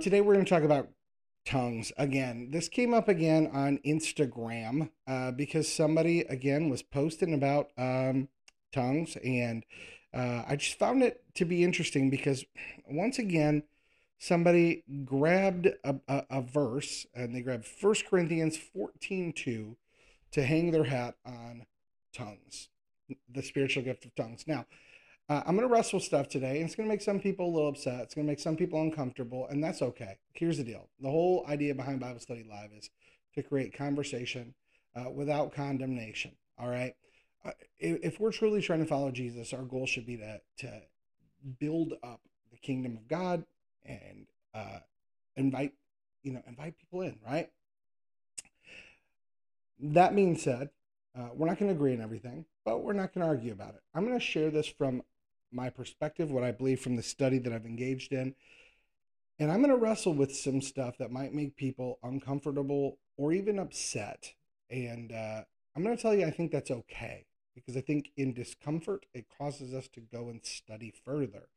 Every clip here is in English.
Today we're going to talk about tongues again. This came up again on Instagram uh, because somebody again was posting about um, tongues, and uh, I just found it to be interesting because once again somebody grabbed a, a, a verse and they grabbed 1 Corinthians 14 2 to hang their hat on tongues, the spiritual gift of tongues. Now, uh, I'm going to wrestle stuff today, and it's going to make some people a little upset. It's going to make some people uncomfortable, and that's okay. Here's the deal the whole idea behind Bible Study Live is to create conversation uh, without condemnation. All right. Uh, if, we're truly trying to follow Jesus, our goal should be to, to build up the kingdom of God and uh, invite, you know, invite people in, right? That being said, uh, we're not going to agree on everything, but we're not going to argue about it. I'm going to share this from my perspective, what I believe from the study that I've engaged in. And I'm going to wrestle with some stuff that might make people uncomfortable or even upset. And uh, I'm going to tell you, I think that's okay because I think in discomfort, it causes us to go and study further.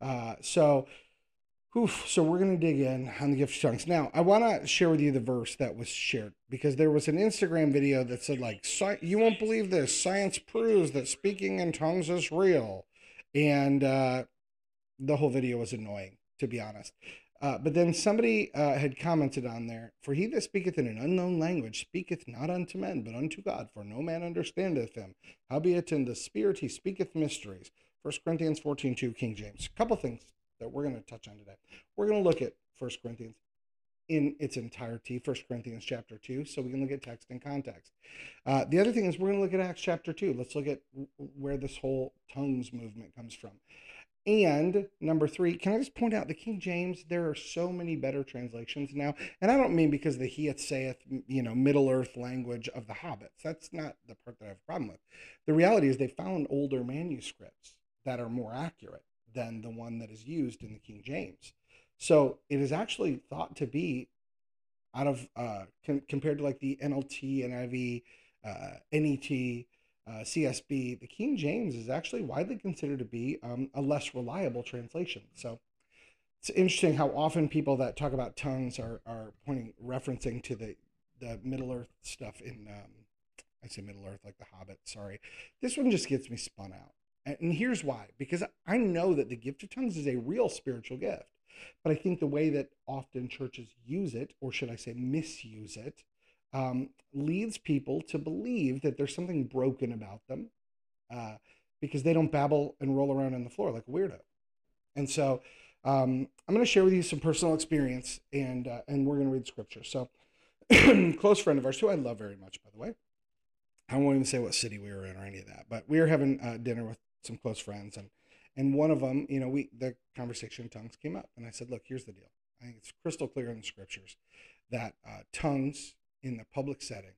Uh, so, Oof, so we're going to dig in on the gift of tongues. Now, I want to share with you the verse that was shared because there was an Instagram video that said like, "You won't believe this. Science proves that speaking in tongues is real." And uh, the whole video was annoying, to be honest. Uh, but then somebody uh, had commented on there, For he that speaketh in an unknown language speaketh not unto men, but unto God, for no man understandeth him. Howbeit in the spirit he speaketh mysteries. 1 Corinthians 14 2, King James. A couple things that we're going to touch on today. We're going to look at 1 Corinthians in its entirety, 1 Corinthians chapter 2, so we can look at text and context. Uh, the other thing is we're going to look at Acts chapter 2. Let's look at where this whole tongues movement comes from. And number three, can I just point out the King James? There are so many better translations now, and I don't mean because the He it saith, you know, Middle Earth language of the hobbits. That's not the part that I have a problem with. The reality is they found older manuscripts that are more accurate than the one that is used in the King James. So it is actually thought to be out of uh, com- compared to like the NLT, NIV, uh, NET, uh, CSB, the King James is actually widely considered to be um, a less reliable translation. So it's interesting how often people that talk about tongues are, are pointing referencing to the the Middle Earth stuff in um, I say Middle Earth like the Hobbit. Sorry, this one just gets me spun out, and here's why: because I know that the gift of tongues is a real spiritual gift. But I think the way that often churches use it, or should I say misuse it, um, leads people to believe that there's something broken about them uh, because they don't babble and roll around on the floor like a weirdo. And so um, I'm going to share with you some personal experience and, uh, and we're going to read scripture. So, close friend of ours, who I love very much, by the way. I won't even say what city we were in or any of that, but we were having uh, dinner with some close friends and and one of them, you know, we the conversation of tongues came up, and I said, look, here's the deal. I think it's crystal clear in the scriptures that uh, tongues in the public setting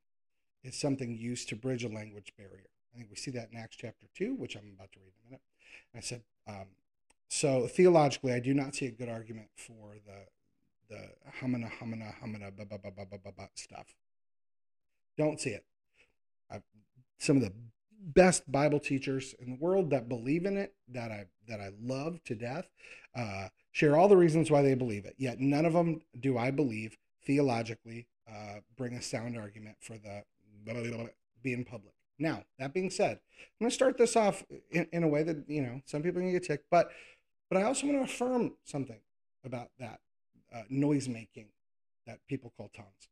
is something used to bridge a language barrier. I think we see that in Acts chapter two, which I'm about to read in a minute. And I said, um, so theologically, I do not see a good argument for the the humana humana humana ba ba ba ba ba ba stuff. Don't see it. I've, some of the best Bible teachers in the world that believe in it, that I that I love to death, uh, share all the reasons why they believe it. Yet none of them do I believe theologically uh, bring a sound argument for the blah, blah, blah, being public. Now that being said, I'm going to start this off in, in a way that you know some people can get ticked, but but I also want to affirm something about that uh, noise making that people call tongues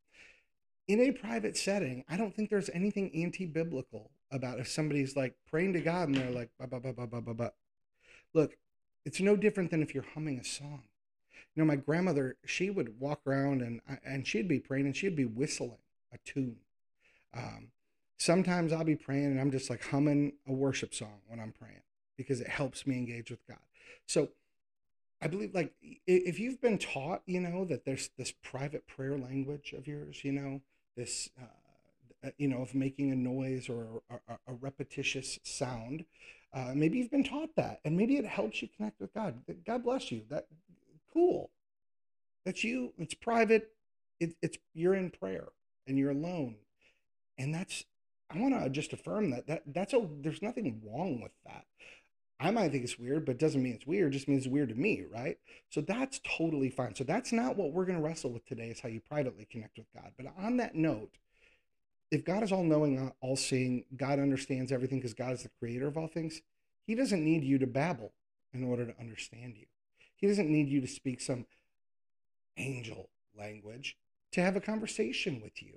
in a private setting, I don't think there's anything anti biblical about if somebody's like praying to God and they're like, bah, bah, bah, bah, bah, bah, bah. look, it's no different than if you're humming a song. You know, my grandmother, she would walk around and and she'd be praying and she'd be whistling a tune. Um, sometimes I'll be praying and I'm just like humming a worship song when I'm praying because it helps me engage with God. So I believe like if you've been taught, you know, that there's this private prayer language of yours, you know, this uh, uh, you know of making a noise or a, a, a repetitious sound uh, maybe you've been taught that and maybe it helps you connect with god god bless you that cool that's you it's private it, it's you're in prayer and you're alone and that's i want to just affirm that that that's a there's nothing wrong with that I might think it's weird, but it doesn't mean it's weird. It just means it's weird to me, right? So that's totally fine. So that's not what we're going to wrestle with today, is how you privately connect with God. But on that note, if God is all knowing, all seeing, God understands everything because God is the creator of all things, He doesn't need you to babble in order to understand you. He doesn't need you to speak some angel language to have a conversation with you.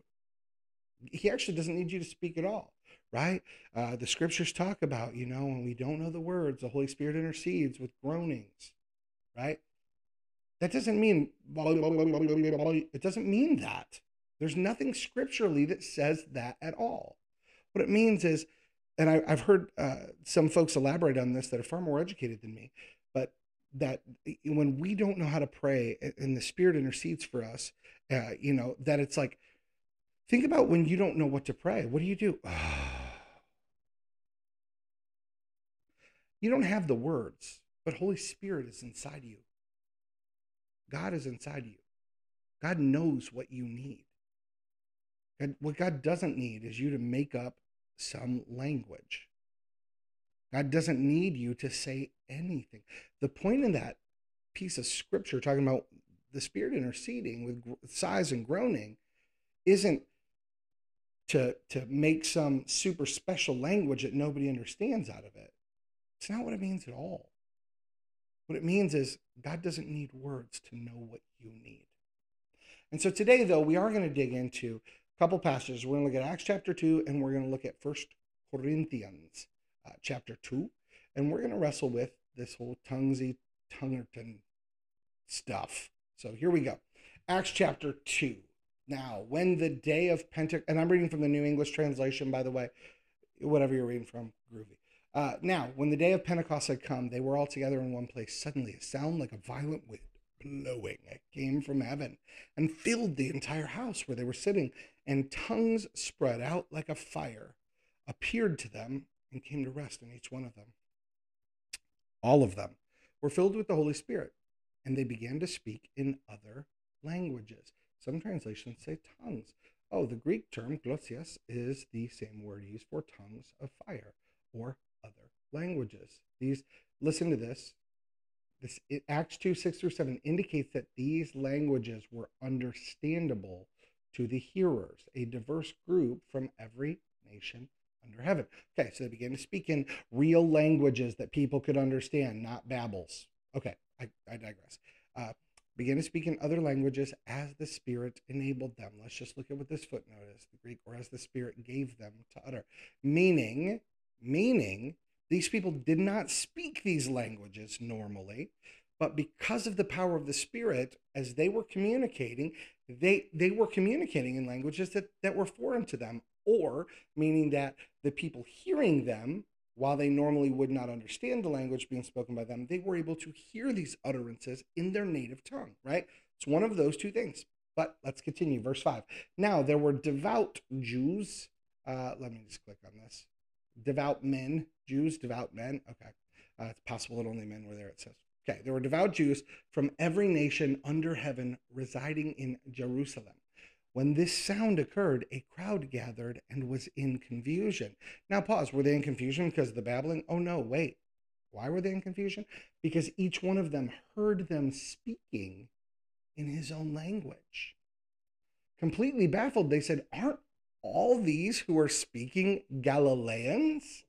He actually doesn't need you to speak at all, right? Uh, the scriptures talk about, you know, when we don't know the words, the Holy Spirit intercedes with groanings, right? That doesn't mean, it doesn't mean that. There's nothing scripturally that says that at all. What it means is, and I, have heard uh, some folks elaborate on this that are far more educated than me, but that when we don't know how to pray and the Spirit intercedes for us, uh, you know, that it's like, think about when you don't know what to pray. What do you do? you don't have the words, but Holy Spirit is inside you. God is inside you. God knows what you need. God, what God doesn't need is you to make up some language. God doesn't need you to say anything. The point in that piece of scripture, talking about the Spirit interceding with sighs and groaning, isn't to, to make some super special language that nobody understands out of it. It's not what it means at all. What it means is God doesn't need words to know what you need. And so today, though, we are going to dig into couple passages. We're going to look at Acts chapter 2, and we're going to look at First Corinthians uh, chapter 2. And we're going to wrestle with this whole tonguesy, tonguerton stuff. So here we go. Acts chapter 2. Now, when the day of Pentecost, and I'm reading from the New English translation, by the way, whatever you're reading from, groovy. Uh, now, when the day of Pentecost had come, they were all together in one place. Suddenly, a sound like a violent wind blowing it came from heaven and filled the entire house where they were sitting, and tongues spread out like a fire, appeared to them, and came to rest on each one of them. All of them were filled with the Holy Spirit, and they began to speak in other languages. Some translations say tongues. Oh, the Greek term glosias is the same word used for tongues of fire or other languages. These, listen to this. This Acts 2, 6 through 7 indicates that these languages were understandable to the hearers, a diverse group from every nation under heaven. Okay, so they began to speak in real languages that people could understand, not babbles. Okay, I, I digress. Uh, to speak in other languages as the Spirit enabled them. Let's just look at what this footnote is the Greek, or as the Spirit gave them to utter. Meaning, meaning these people did not speak these languages normally, but because of the power of the Spirit, as they were communicating, they, they were communicating in languages that, that were foreign to them, or meaning that the people hearing them, while they normally would not understand the language being spoken by them, they were able to hear these utterances in their native tongue, right? It's one of those two things. But let's continue. Verse 5. Now there were devout Jews. Uh, let me just click on this devout men, Jews, devout men. Okay. Uh, it's possible that only men were there, it says. Okay. There were devout Jews from every nation under heaven residing in Jerusalem. When this sound occurred, a crowd gathered and was in confusion. Now, pause. Were they in confusion because of the babbling? Oh, no, wait. Why were they in confusion? Because each one of them heard them speaking in his own language. Completely baffled, they said, Aren't all these who are speaking Galileans?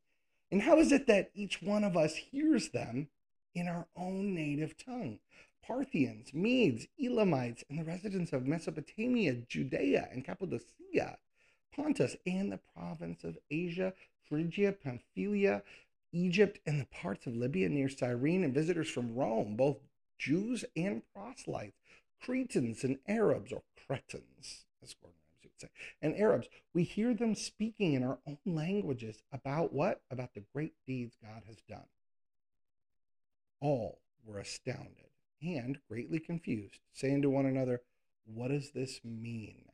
And how is it that each one of us hears them in our own native tongue? Parthians, Medes, Elamites, and the residents of Mesopotamia, Judea, and Cappadocia, Pontus, and the province of Asia, Phrygia, Pamphylia, Egypt, and the parts of Libya near Cyrene, and visitors from Rome, both Jews and proselytes, Cretans and Arabs, or Cretans, as Gordon and Arabs, we hear them speaking in our own languages about what? About the great deeds God has done. All were astounded and greatly confused, saying to one another, What does this mean?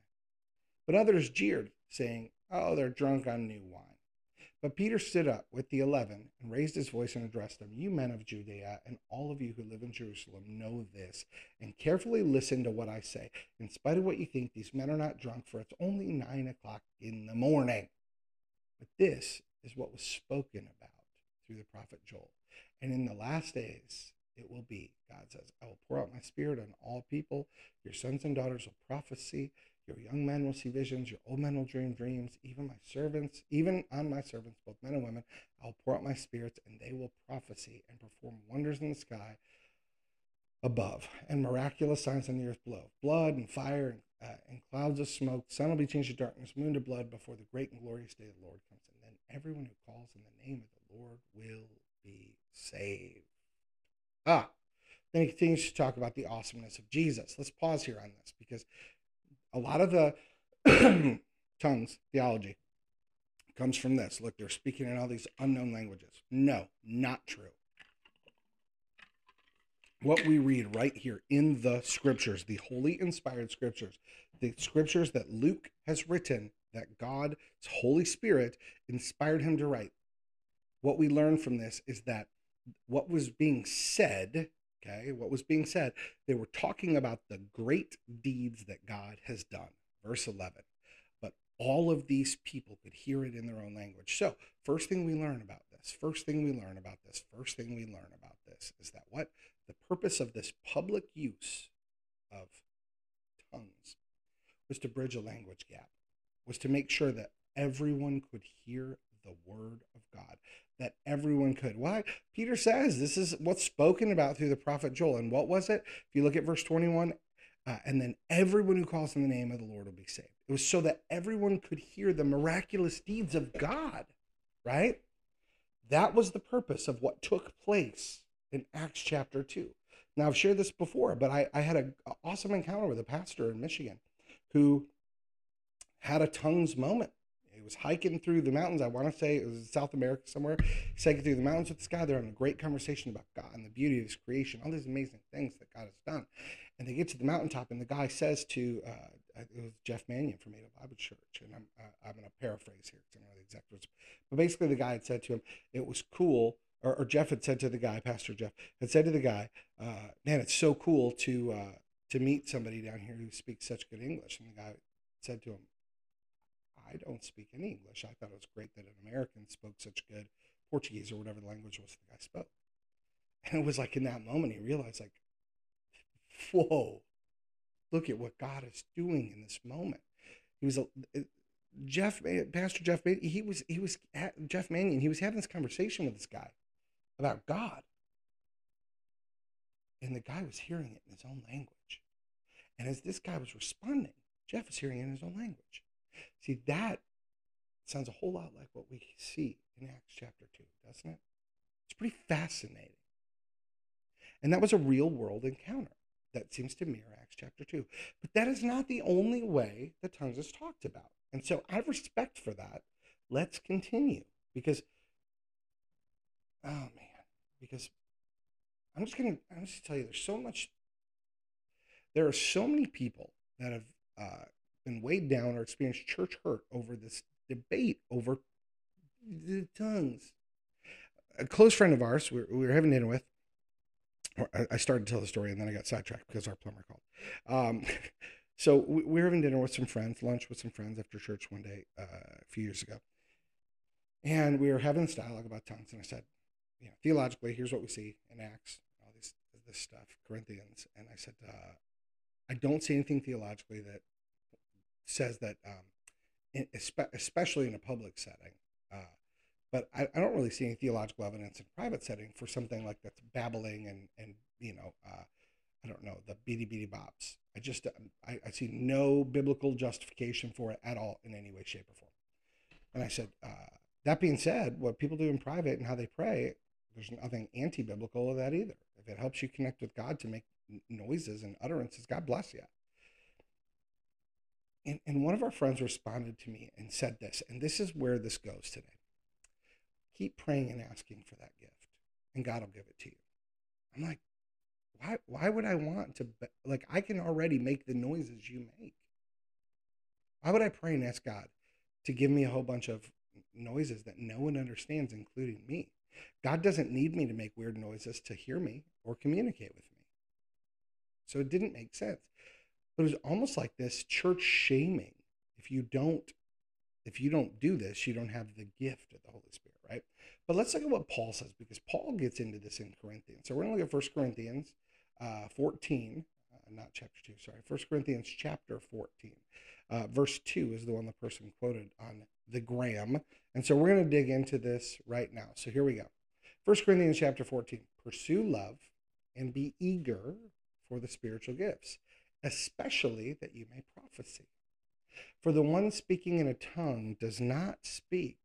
But others jeered, saying, Oh, they're drunk on new wine. But Peter stood up with the eleven and raised his voice and addressed them You men of Judea, and all of you who live in Jerusalem, know this, and carefully listen to what I say. In spite of what you think, these men are not drunk, for it's only nine o'clock in the morning. But this is what was spoken about through the prophet Joel. And in the last days, it will be, God says, I will pour out my spirit on all people. Your sons and daughters will prophesy. Your young men will see visions. Your old men will dream dreams. Even my servants, even on my servants, both men and women, I'll pour out my spirits, and they will prophesy and perform wonders in the sky above and miraculous signs on the earth below blood and fire and, uh, and clouds of smoke. Sun will be changed to darkness, moon to blood before the great and glorious day of the Lord comes. And then everyone who calls in the name of the Lord will be saved. Ah, then he continues to talk about the awesomeness of Jesus. Let's pause here on this because a lot of the tongues theology comes from this. Look, they're speaking in all these unknown languages. No, not true. What we read right here in the scriptures, the holy inspired scriptures, the scriptures that Luke has written, that God's Holy Spirit inspired him to write. What we learn from this is that what was being said, okay, what was being said, they were talking about the great deeds that God has done. Verse 11. But all of these people could hear it in their own language. So, first thing we learn about this, first thing we learn about this, first thing we learn about this is that what? The purpose of this public use of tongues was to bridge a language gap, was to make sure that everyone could hear the word of God, that everyone could. Why? Peter says this is what's spoken about through the prophet Joel. And what was it? If you look at verse 21, uh, and then everyone who calls in the name of the Lord will be saved. It was so that everyone could hear the miraculous deeds of God, right? That was the purpose of what took place in Acts chapter 2. Now, I've shared this before, but I, I had an awesome encounter with a pastor in Michigan who had a tongues moment was hiking through the mountains. I want to say it was South America somewhere. He's hiking through the mountains with this guy. They're having a great conversation about God and the beauty of His creation, all these amazing things that God has done. And they get to the mountaintop, and the guy says to uh, it was Jeff Manion from Ada Bible Church, and I'm uh, I'm going to paraphrase here because I don't know the exact words, but basically the guy had said to him, it was cool. Or, or Jeff had said to the guy, Pastor Jeff had said to the guy, uh, "Man, it's so cool to uh, to meet somebody down here who speaks such good English." And the guy said to him, I don't speak any English. I thought it was great that an American spoke such good Portuguese or whatever the language was the guy spoke. And it was like in that moment he realized, like, whoa, look at what God is doing in this moment. He was a Jeff, Pastor Jeff, he was he was Jeff Manion. He was having this conversation with this guy about God, and the guy was hearing it in his own language. And as this guy was responding, Jeff was hearing it in his own language. See, that sounds a whole lot like what we see in Acts chapter 2, doesn't it? It's pretty fascinating. And that was a real world encounter that seems to mirror Acts chapter 2. But that is not the only way the tongues is talked about. And so I have respect for that. Let's continue because, oh man, because I'm just going to, I'm just going to tell you, there's so much, there are so many people that have uh, been weighed down or experienced church hurt over this debate over the tongues. A close friend of ours, we were, having dinner with, I started to tell the story and then I got sidetracked because our plumber called. Um, so we were having dinner with some friends, lunch with some friends after church one day uh, a few years ago. And we were having this dialogue about tongues. And I said, you know, theologically, here's what we see in Acts, all this, this stuff, Corinthians. And I said, uh, I don't see anything theologically that says that, um, especially in a public setting. Uh, but I, I, don't really see any theological evidence in private setting for something like that's babbling and, and you know, uh, I don't know, the beady beady bops. I just, um, I, I, see no biblical justification for it at all in any way, shape, or form. And I said, uh, that being said, what people do in private and how they pray, there's nothing anti biblical of that either. If it helps you connect with God to make noises and utterances, God bless you. And, and one of our friends responded to me and said this, and this is where this goes today. Keep praying and asking for that gift, and God will give it to you. I'm like, why, why would I want to, like, I can already make the noises you make. Why would I pray and ask God to give me a whole bunch of noises that no one understands, including me? God doesn't need me to make weird noises to hear me or communicate with me. So it didn't make sense. But it was almost like this church shaming. If you don't, if you don't do this, you don't have the gift of the Holy Spirit, right? But let's look at what Paul says because Paul gets into this in Corinthians. So we're going to look at 1 Corinthians uh, 14, uh, not chapter 2, sorry, 1 Corinthians chapter 14. Uh, verse 2 is the one the person quoted on the gram. And so we're going to dig into this right now. So here we go. 1 Corinthians chapter 14. Pursue love and be eager for the spiritual gifts, especially that you may prophesy. For the one speaking in a tongue does not speak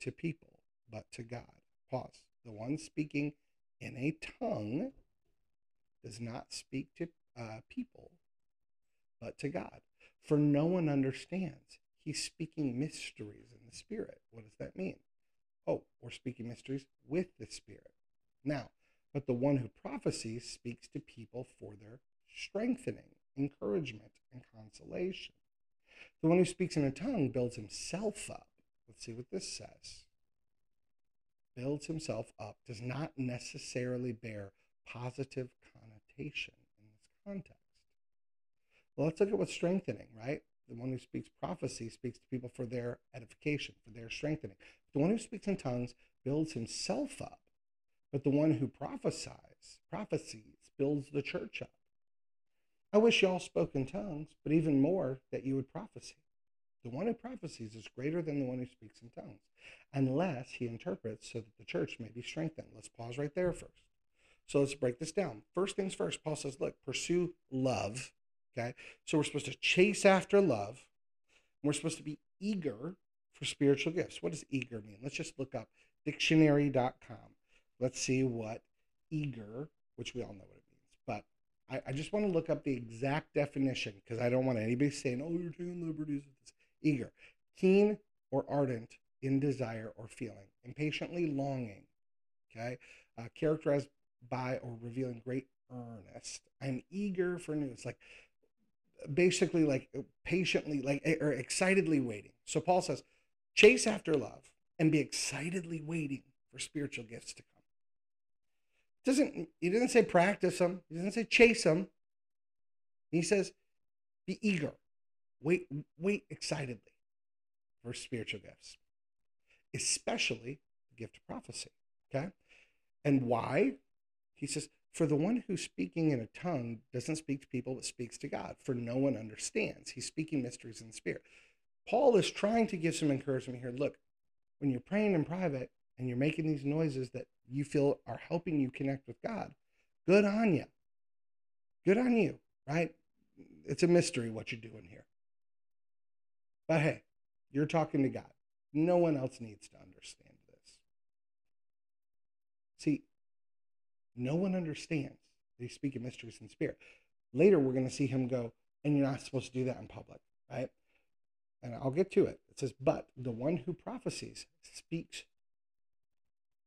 to people, but to God. Pause. The one speaking in a tongue does not speak to uh, people, but to God. For no one understands. He's speaking mysteries in the Spirit. What does that mean? Oh, we're speaking mysteries with the Spirit. Now, but the one who prophesies speaks to people for their strengthening, encouragement, and consolation. The one who speaks in a tongue builds himself up. Let's see what this says. Builds himself up does not necessarily bear positive connotation in this context. Well, let's look at what's strengthening, right? The one who speaks prophecy speaks to people for their edification, for their strengthening. The one who speaks in tongues builds himself up, but the one who prophesies, prophecies, builds the church up. I wish y'all spoke in tongues, but even more that you would prophesy. The one who prophesies is greater than the one who speaks in tongues, unless he interprets so that the church may be strengthened. Let's pause right there first. So let's break this down. First things first, Paul says, look, pursue love. Okay. So we're supposed to chase after love. We're supposed to be eager for spiritual gifts. What does eager mean? Let's just look up dictionary.com. Let's see what eager, which we all know what it I, I just want to look up the exact definition because I don't want anybody saying, oh, you're taking liberties with this. Eager, keen or ardent in desire or feeling, impatiently longing, okay, uh, characterized by or revealing great earnest. I'm eager for news, like basically like patiently, like or excitedly waiting. So Paul says, chase after love and be excitedly waiting for spiritual gifts to come. Doesn't he doesn't say practice them. He doesn't say chase them. He says, be eager, wait, wait excitedly for spiritual gifts, especially the gift of prophecy. Okay, and why? He says, For the one who's speaking in a tongue doesn't speak to people, but speaks to God, for no one understands. He's speaking mysteries in the Spirit. Paul is trying to give some encouragement here. Look, when you're praying in private and you're making these noises that you feel are helping you connect with God, good on you. Good on you, right? It's a mystery what you're doing here. But hey, you're talking to God. No one else needs to understand this. See, no one understands that he's speaking mysteries in spirit. Later, we're going to see him go, and you're not supposed to do that in public, right? And I'll get to it. It says, but the one who prophesies speaks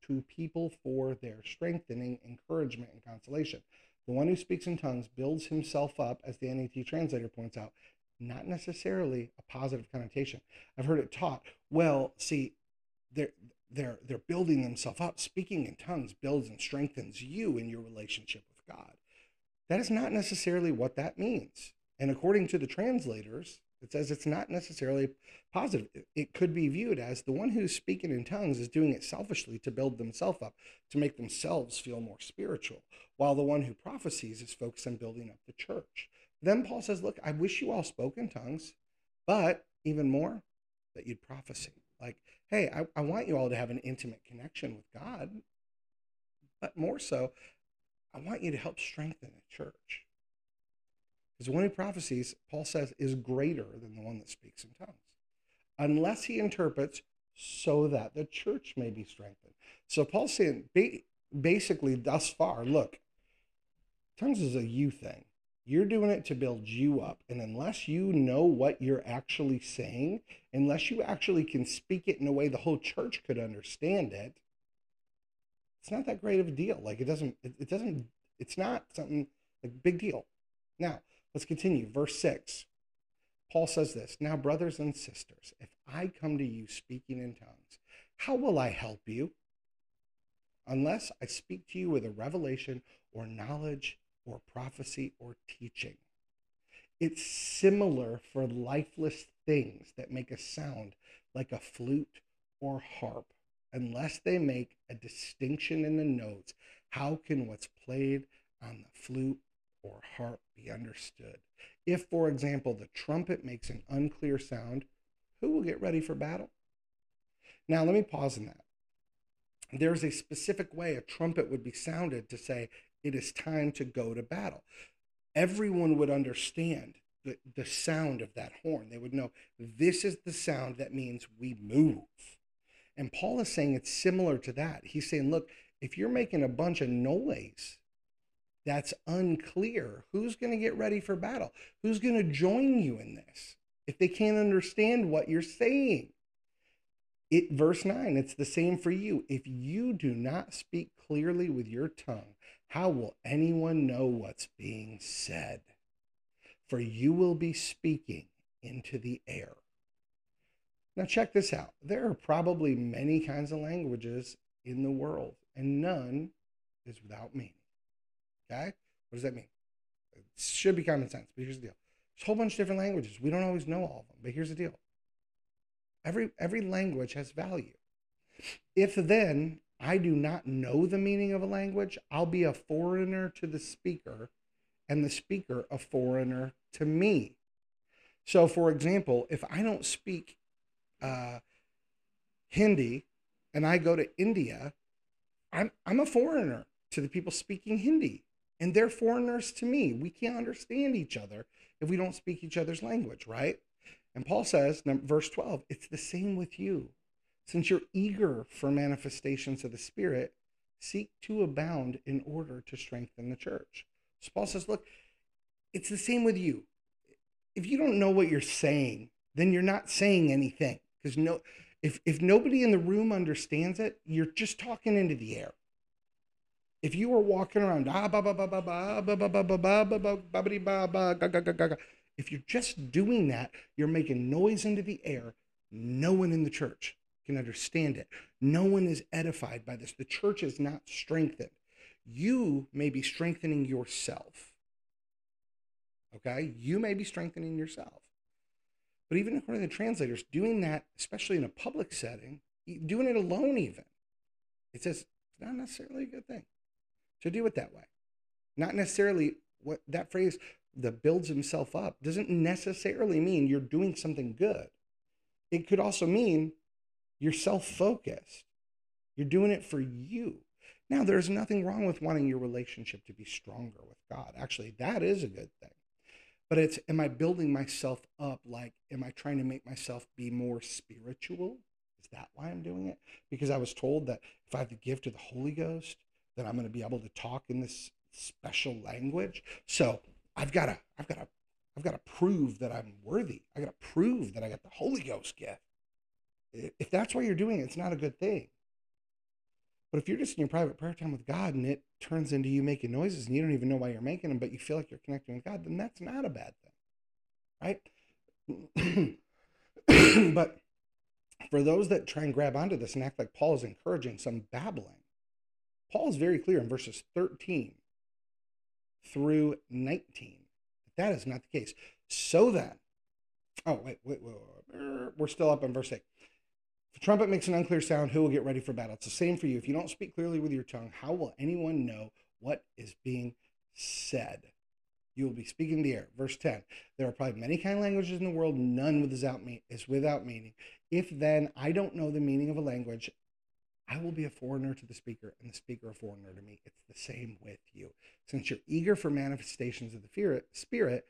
to people for their strengthening, encouragement, and consolation. The one who speaks in tongues builds himself up, as the NET translator points out, not necessarily a positive connotation. I've heard it taught, well, see, there they're they're building themselves up. Speaking in tongues builds and strengthens you in your relationship with God. That is not necessarily what that means. And according to the translators, it says it's not necessarily positive. It could be viewed as the one who's speaking in tongues is doing it selfishly to build themselves up, to make themselves feel more spiritual, while the one who prophesies is focused on building up the church. Then Paul says, Look, I wish you all spoke in tongues, but even more, that you'd prophesy. Like, hey, I, I want you all to have an intimate connection with God, but more so, I want you to help strengthen the church. Because one who prophesies, Paul says, is greater than the one that speaks in tongues, unless he interprets so that the church may be strengthened. So Paul's saying, basically, thus far, look, tongues is a you thing. You're doing it to build you up. And unless you know what you're actually saying, unless you actually can speak it in a way the whole church could understand it, it's not that great of a deal. Like it doesn't, it, it doesn't, it's not something like big deal. Now, let's continue. Verse 6. Paul says this Now, brothers and sisters, if I come to you speaking in tongues, how will I help you? Unless I speak to you with a revelation or knowledge or prophecy or teaching. It's similar for lifeless things that make a sound like a flute or harp unless they make a distinction in the notes. How can what's played on the flute or harp be understood? If, for example, the trumpet makes an unclear sound, who will get ready for battle? Now, let me pause in that. There's a specific way a trumpet would be sounded to say it is time to go to battle. Everyone would understand the, the sound of that horn. They would know this is the sound that means we move. And Paul is saying it's similar to that. He's saying, look, if you're making a bunch of noise that's unclear, who's going to get ready for battle? Who's going to join you in this if they can't understand what you're saying? It verse 9, it's the same for you. If you do not speak clearly with your tongue, how will anyone know what's being said? For you will be speaking into the air. Now, check this out. There are probably many kinds of languages in the world, and none is without meaning. Okay? What does that mean? It should be common sense, but here's the deal. There's a whole bunch of different languages. We don't always know all of them, but here's the deal. Every every language has value. If then I do not know the meaning of a language, I'll be a foreigner to the speaker and the speaker a foreigner to me. So, for example, if I don't speak uh, Hindi and I go to India, I'm, I'm a foreigner to the people speaking Hindi, and they're foreigners to me. We can't understand each other if we don't speak each other's language, right? And Paul says, verse 12, it's the same with you. Since you're eager for manifestations of the Spirit, seek to abound in order to strengthen the church. So Paul says, look, it's the same with you. If you don't know what you're saying, then you're not saying anything. Because no, if if nobody in the room understands it, you're just talking into the air. If you were walking around, if you're just doing that, you're making noise into the air. No one in the church can understand it. No one is edified by this. The church is not strengthened. You may be strengthening yourself. Okay? You may be strengthening yourself. But even according to the translators, doing that, especially in a public setting, doing it alone, even, it says it's not necessarily a good thing to do it that way. Not necessarily what that phrase, the builds himself up, doesn't necessarily mean you're doing something good. It could also mean you're self focused. You're doing it for you. Now, there's nothing wrong with wanting your relationship to be stronger with God. Actually, that is a good thing. But it's, am I building myself up? Like, am I trying to make myself be more spiritual? Is that why I'm doing it? Because I was told that if I have the gift of the Holy Ghost, that I'm going to be able to talk in this special language. So I've got to, I've got to, I've got to prove that I'm worthy. I got to prove that I got the Holy Ghost gift. If that's why you're doing it, it's not a good thing. But if you're just in your private prayer time with God and it turns into you making noises and you don't even know why you're making them, but you feel like you're connecting with God, then that's not a bad thing, right? but for those that try and grab onto this and act like Paul is encouraging some babbling, Paul is very clear in verses 13 through 19 that that is not the case. So then, oh, wait, wait, wait, wait er, we're still up on verse 8. If the trumpet makes an unclear sound, who will get ready for battle? It's the same for you. If you don't speak clearly with your tongue, how will anyone know what is being said? You will be speaking the air. Verse 10. There are probably many kind of languages in the world, none without me is without meaning. If then I don't know the meaning of a language, I will be a foreigner to the speaker, and the speaker a foreigner to me. It's the same with you. Since you're eager for manifestations of the Spirit,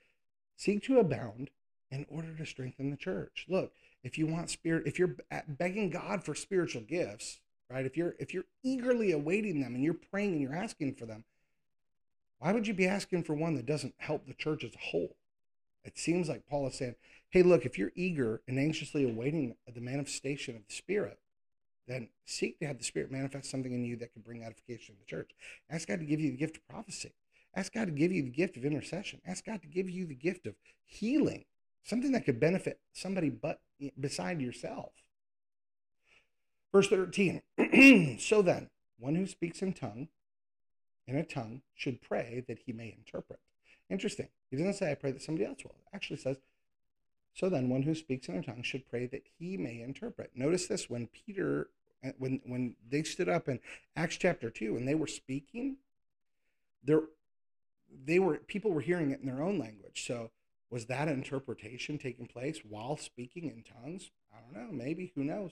seek to abound in order to strengthen the church. Look, if you want spirit if you're begging god for spiritual gifts right if you're if you're eagerly awaiting them and you're praying and you're asking for them why would you be asking for one that doesn't help the church as a whole it seems like paul is saying hey look if you're eager and anxiously awaiting the manifestation of the spirit then seek to have the spirit manifest something in you that can bring edification to the church ask god to give you the gift of prophecy ask god to give you the gift of intercession ask god to give you the gift of healing something that could benefit somebody but eh, beside yourself. Verse 13 So then, one who speaks in tongue, in a tongue, should pray that he may interpret. Interesting. He doesn't say, I pray that somebody else will. It actually says, So then, one who speaks in a tongue should pray that he may interpret. Notice this when Peter uh, when when they stood up in Acts chapter two and they were speaking, there they were people were hearing it in their own language. So was that interpretation taking place while speaking in tongues? I don't know. Maybe who knows.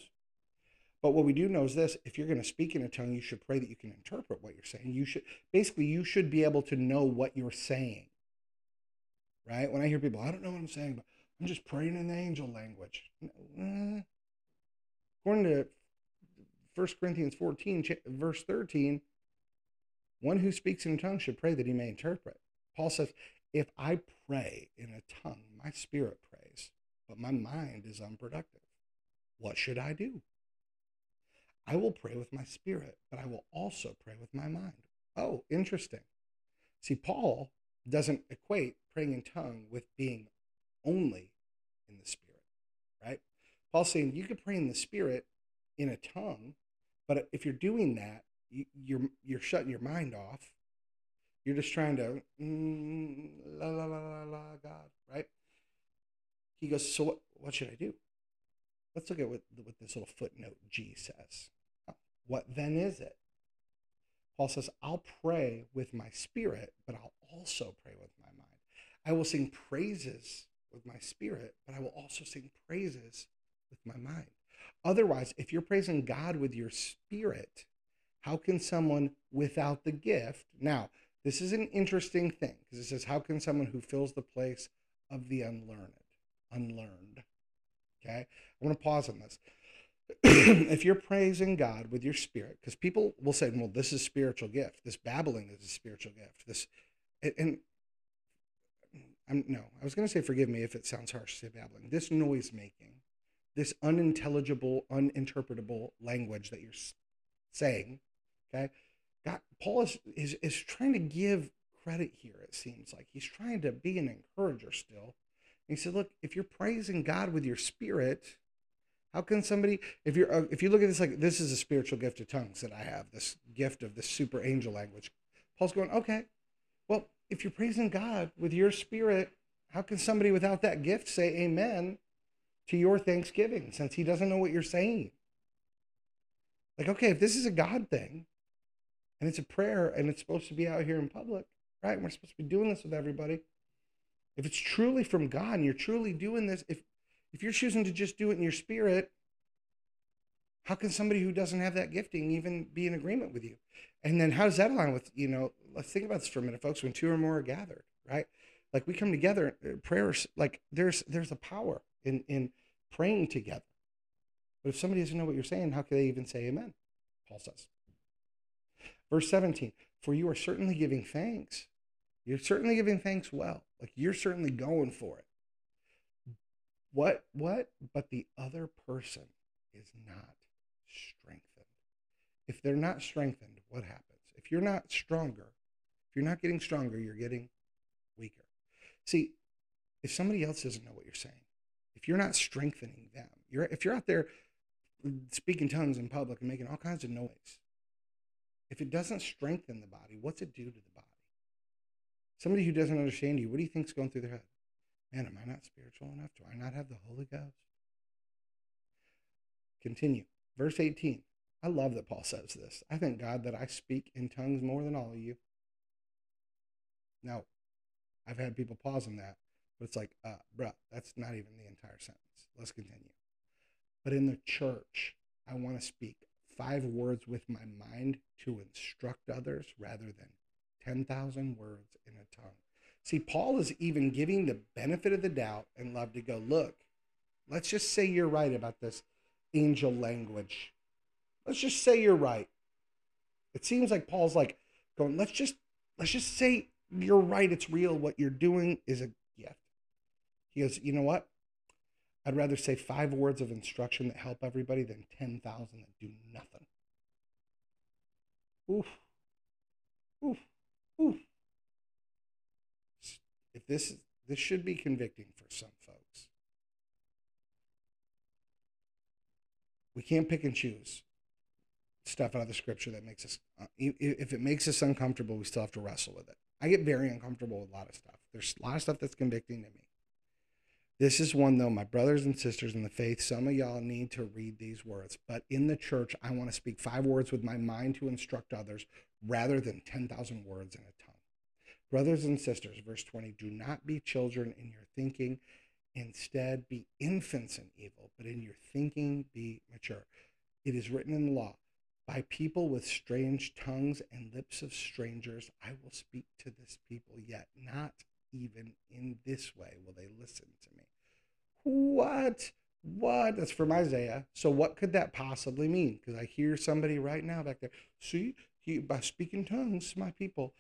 But what we do know is this: if you're going to speak in a tongue, you should pray that you can interpret what you're saying. You should basically you should be able to know what you're saying. Right? When I hear people, I don't know what I'm saying, but I'm just praying in the angel language. Mm-hmm. According to 1 Corinthians 14, verse 13, one who speaks in a tongue should pray that he may interpret. Paul says, If I pray in a tongue, my spirit prays, but my mind is unproductive. What should I do? I will pray with my spirit, but I will also pray with my mind. Oh, interesting. See, Paul doesn't equate praying in tongue with being only in the spirit, right? Paul's saying you could pray in the spirit in a tongue, but if you're doing that, you, you're you're shutting your mind off. You're just trying to mm, la la la la la God, right? He goes, so what, what should I do? Let's look at what, what this little footnote G says. What then is it? Paul says, I'll pray with my spirit, but I'll also pray with my mind. I will sing praises with my spirit, but I will also sing praises with my mind. Otherwise, if you're praising God with your spirit, how can someone without the gift? Now, this is an interesting thing because it says, How can someone who fills the place of the unlearned? Unlearned. Okay? I want to pause on this. if you're praising God with your spirit, because people will say, Well, this is spiritual gift. This babbling is a spiritual gift. This and I'm no, I was going to say forgive me if it sounds harsh to say babbling. This noise making, this unintelligible, uninterpretable language that you're saying, okay? God, Paul is, is is trying to give credit here. It seems like he's trying to be an encourager still. he said, "Look, if you're praising God with your spirit, how can somebody, if you're uh, if you look at this like this is a spiritual gift of tongues that I have, this gift of this super angel language." Paul's going, "Okay, well, if you're praising God with your spirit, how can somebody without that gift say amen to your thanksgiving since he doesn't know what you're saying? Like, okay, if this is a God thing and it's a prayer and it's supposed to be out here in public, right? And we're supposed to be doing this with everybody. If it's truly from God and you're truly doing this, if if you're choosing to just do it in your spirit, how can somebody who doesn't have that gifting even be in agreement with you? And then how does that align with, you know, let's think about this for a minute, folks. When two or more are gathered, right? Like we come together, uh, prayers, like there's there's a power in in praying together. But if somebody doesn't know what you're saying, how can they even say amen? Paul says. Verse 17, for you are certainly giving thanks. You're certainly giving thanks well. Like you're certainly going for it. What what? But the other person is not strengthened. If they're not strengthened, what happens? If you're not stronger, if you're not getting stronger, you're getting weaker. See, if somebody else doesn't know what you're saying, if you're not strengthening them, you're if you're out there speaking tongues in public and making all kinds of noise, if it doesn't strengthen the body, what's it do to the body? Somebody who doesn't understand you, what do you think's going through their head? Man, am I not spiritual enough? Do I not have the Holy Ghost? Continue. Verse 18. I love that Paul says this. I thank God that I speak in tongues more than all of you. Now, I've had people pause on that, but it's like, uh, bruh, that's not even the entire sentence. Let's continue. But in the church, I want to speak five words with my mind to instruct others rather than 10,000 words in a tongue. See, Paul is even giving the benefit of the doubt and love to go, look, let's just say you're right about this angel language Let's just say you're right. It seems like Paul's like going, let's just let's just say you're right, it's real. What you're doing is a gift. He goes, you know what? I'd rather say five words of instruction that help everybody than 10,000 that do nothing. Oof. Oof. Oof. If this this should be convicting for some We can't pick and choose stuff out of the scripture that makes us, uh, if it makes us uncomfortable, we still have to wrestle with it. I get very uncomfortable with a lot of stuff. There's a lot of stuff that's convicting to me. This is one, though, my brothers and sisters in the faith, some of y'all need to read these words. But in the church, I want to speak five words with my mind to instruct others rather than 10,000 words in a tongue. Brothers and sisters, verse 20, do not be children in your thinking. Instead, be infants in evil, but in your thinking, be mature. It is written in the law by people with strange tongues and lips of strangers, I will speak to this people, yet not even in this way will they listen to me. What? What? That's from Isaiah. So, what could that possibly mean? Because I hear somebody right now back there. See, he, by speaking tongues, my people.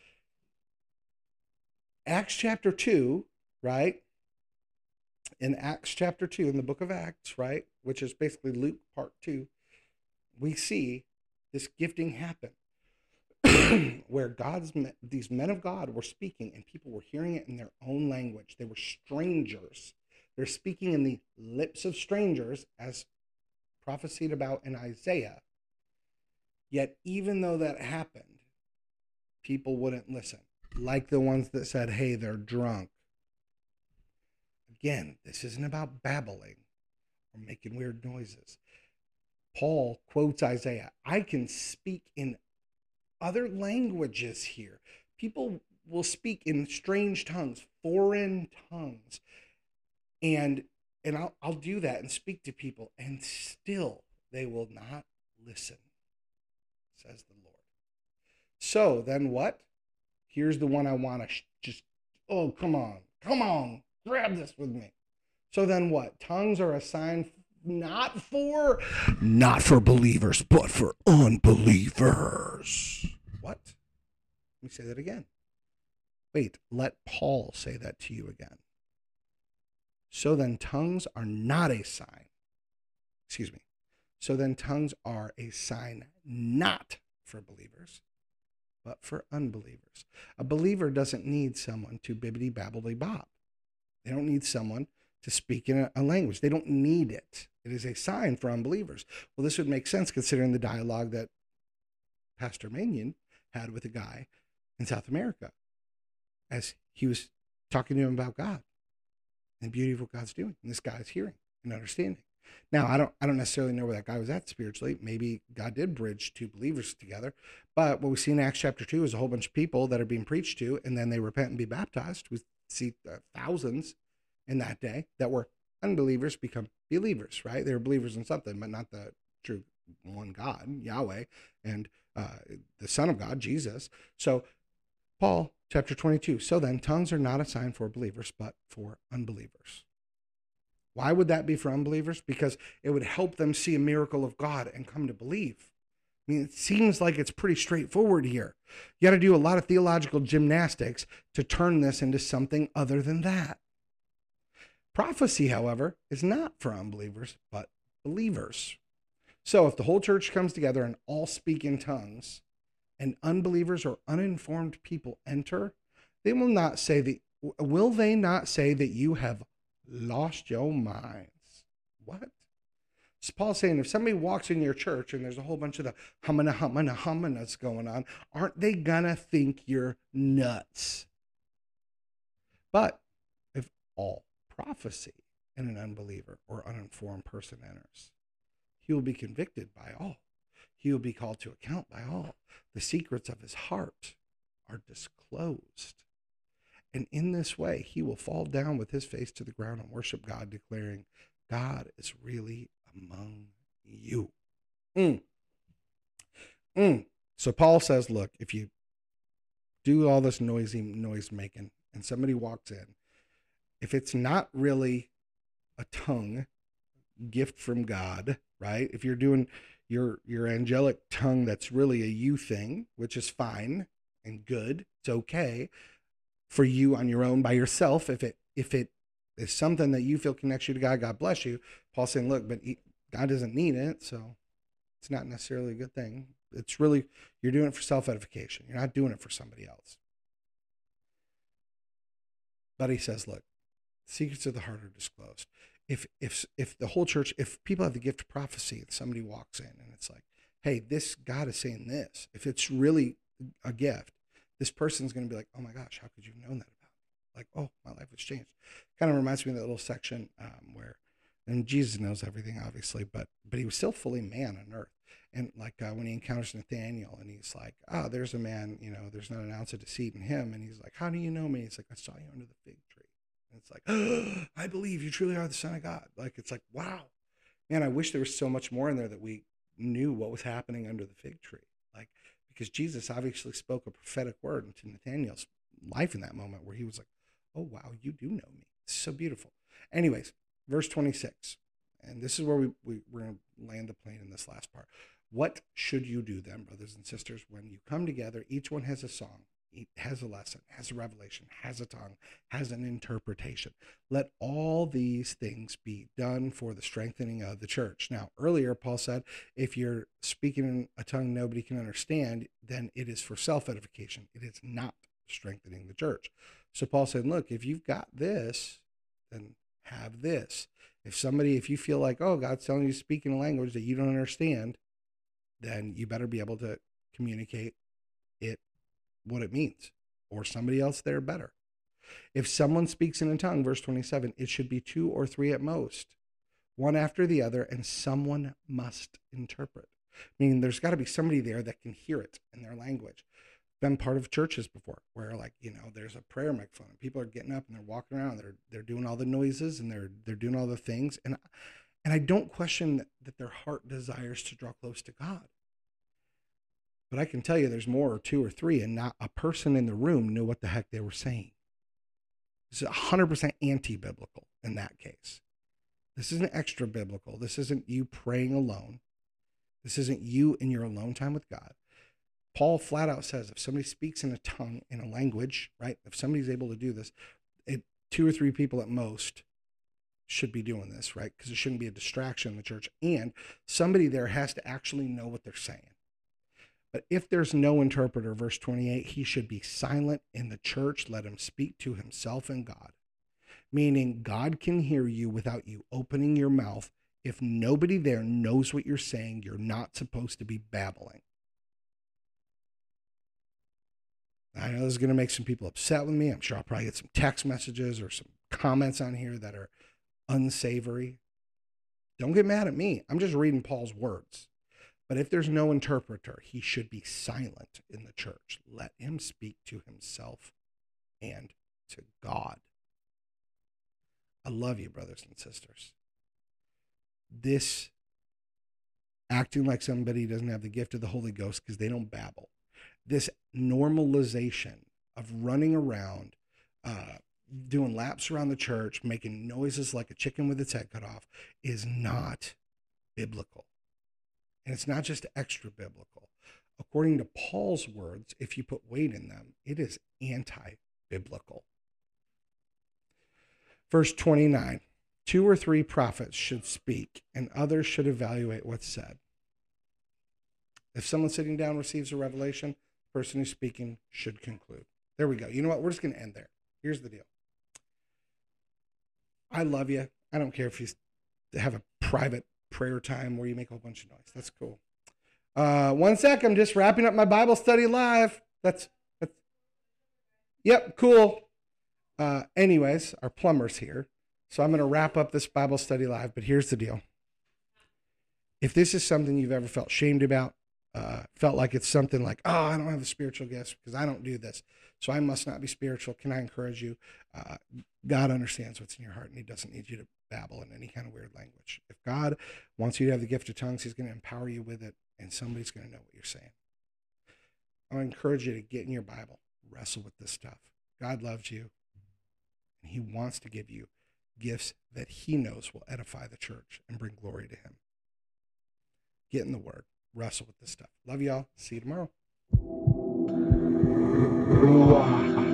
Acts chapter 2, right? In Acts chapter 2, in the book of Acts, right? Which is basically Luke part 2, we see this gifting happen where God's these men of God were speaking and people were hearing it in their own language. They were strangers. They're speaking in the lips of strangers as prophesied about in Isaiah. Yet even though that happened, people wouldn't listen. Like the ones that said, "Hey, they're drunk." Again, this isn't about babbling or making weird noises. Paul quotes Isaiah I can speak in other languages here. People will speak in strange tongues, foreign tongues. And and I'll, I'll do that and speak to people, and still they will not listen, says the Lord. So then what? Here's the one I want to sh- just, oh, come on, come on, grab this with me. So then what? Tongues are a sign not for not for believers, but for unbelievers. What? Let me say that again. Wait, let Paul say that to you again. So then tongues are not a sign. Excuse me. So then tongues are a sign not for believers, but for unbelievers. A believer doesn't need someone to bibbity babbly bob. They don't need someone to speak in a, language. They don't need it. It is a sign for unbelievers. Well, this would make sense considering the dialogue that Pastor Manion had with a guy in South America as he was talking to him about God and the beauty of what God's doing. And this guy's hearing and understanding. Now, I don't I don't necessarily know where that guy was at spiritually. Maybe God did bridge two believers together. But what we see in Acts chapter 2 is a whole bunch of people that are being preached to and then they repent and be baptized. We see uh, thousands in that day that were unbelievers become believers, right? They were believers in something, but not the true one God, Yahweh, and uh, the Son of God, Jesus. So, Paul, chapter 22. So then, tongues are not a sign for believers, but for unbelievers. Why would that be for unbelievers? Because it would help them see a miracle of God and come to believe. I mean, it seems like it's pretty straightforward here. You got to do a lot of theological gymnastics to turn this into something other than that. Prophecy, however, is not for unbelievers, but believers. So if the whole church comes together and all speak in tongues, and unbelievers or uninformed people enter, they will not say that will they not say that you have lost your minds? What? Paul's saying if somebody walks in your church and there's a whole bunch of the hummina hummina humminas going on, aren't they gonna think you're nuts? But if all prophecy in an unbeliever or uninformed person enters. He will be convicted by all. He will be called to account by all. The secrets of his heart are disclosed. And in this way, he will fall down with his face to the ground and worship God, declaring, God is really among you. Mm. Mm. So Paul says, look, if you do all this noisy noise making and somebody walks in if it's not really a tongue gift from God, right? If you're doing your your angelic tongue that's really a you thing, which is fine and good, it's okay for you on your own by yourself. If it if it is something that you feel connects you to God, God bless you. Paul's saying, look, but God doesn't need it, so it's not necessarily a good thing. It's really you're doing it for self edification. You're not doing it for somebody else. But he says, look, secrets of the heart are disclosed. If if if the whole church, if people have the gift of prophecy and somebody walks in and it's like, hey, this God is saying this, if it's really a gift, this person's going to be like, oh my gosh, how could you have known that? Like, oh, my life was changed. Kind of reminds me of that little section um, where, and Jesus knows everything, obviously, but but he was still fully man on earth. And like uh, when he encounters Nathaniel, and he's like, "Ah, oh, there's a man. You know, there's not an ounce of deceit in him." And he's like, "How do you know me?" He's like, "I saw you under the fig tree." And it's like, oh, "I believe you truly are the Son of God." Like it's like, wow, man. I wish there was so much more in there that we knew what was happening under the fig tree. Like because Jesus obviously spoke a prophetic word into Nathaniel's life in that moment, where he was like, "Oh wow, you do know me." It's so beautiful. Anyways, verse twenty six, and this is where we, we we're gonna land the plane in this last part. What should you do then, brothers and sisters, when you come together? Each one has a song, has a lesson, has a revelation, has a tongue, has an interpretation. Let all these things be done for the strengthening of the church. Now, earlier, Paul said, if you're speaking in a tongue nobody can understand, then it is for self edification. It is not strengthening the church. So Paul said, look, if you've got this, then have this. If somebody, if you feel like, oh, God's telling you to speak in a language that you don't understand, then you better be able to communicate it what it means or somebody else there better. If someone speaks in a tongue, verse 27, it should be two or three at most, one after the other, and someone must interpret. Meaning there's got to be somebody there that can hear it in their language. Been part of churches before where like, you know, there's a prayer microphone and people are getting up and they're walking around, they're they're doing all the noises and they're they're doing all the things. And and I don't question that, that their heart desires to draw close to God. But I can tell you there's more or two or three, and not a person in the room knew what the heck they were saying. This is 100% anti biblical in that case. This isn't extra biblical. This isn't you praying alone. This isn't you in your alone time with God. Paul flat out says if somebody speaks in a tongue, in a language, right? If somebody's able to do this, it, two or three people at most should be doing this, right? Because it shouldn't be a distraction in the church. And somebody there has to actually know what they're saying. But if there's no interpreter, verse 28, he should be silent in the church. Let him speak to himself and God. Meaning, God can hear you without you opening your mouth. If nobody there knows what you're saying, you're not supposed to be babbling. I know this is going to make some people upset with me. I'm sure I'll probably get some text messages or some comments on here that are unsavory. Don't get mad at me. I'm just reading Paul's words. But if there's no interpreter, he should be silent in the church. Let him speak to himself and to God. I love you, brothers and sisters. This acting like somebody doesn't have the gift of the Holy Ghost because they don't babble. This normalization of running around, uh, doing laps around the church, making noises like a chicken with its head cut off is not biblical. And it's not just extra biblical. According to Paul's words, if you put weight in them, it is anti biblical. Verse 29 Two or three prophets should speak, and others should evaluate what's said. If someone sitting down receives a revelation, person who's speaking should conclude. There we go. You know what? We're just going to end there. Here's the deal I love you. I don't care if you have a private prayer time where you make a whole bunch of noise. That's cool. Uh, one sec. I'm just wrapping up my Bible study live. That's, that's yep, cool. Uh, anyways, our plumber's here. So I'm going to wrap up this Bible study live. But here's the deal if this is something you've ever felt shamed about, uh, felt like it's something like, oh, I don't have a spiritual gift because I don't do this. So I must not be spiritual. Can I encourage you? Uh, God understands what's in your heart and He doesn't need you to babble in any kind of weird language. If God wants you to have the gift of tongues, He's going to empower you with it and somebody's going to know what you're saying. I encourage you to get in your Bible, wrestle with this stuff. God loves you and He wants to give you gifts that He knows will edify the church and bring glory to Him. Get in the Word wrestle with this stuff. Love y'all. See you tomorrow. Ah.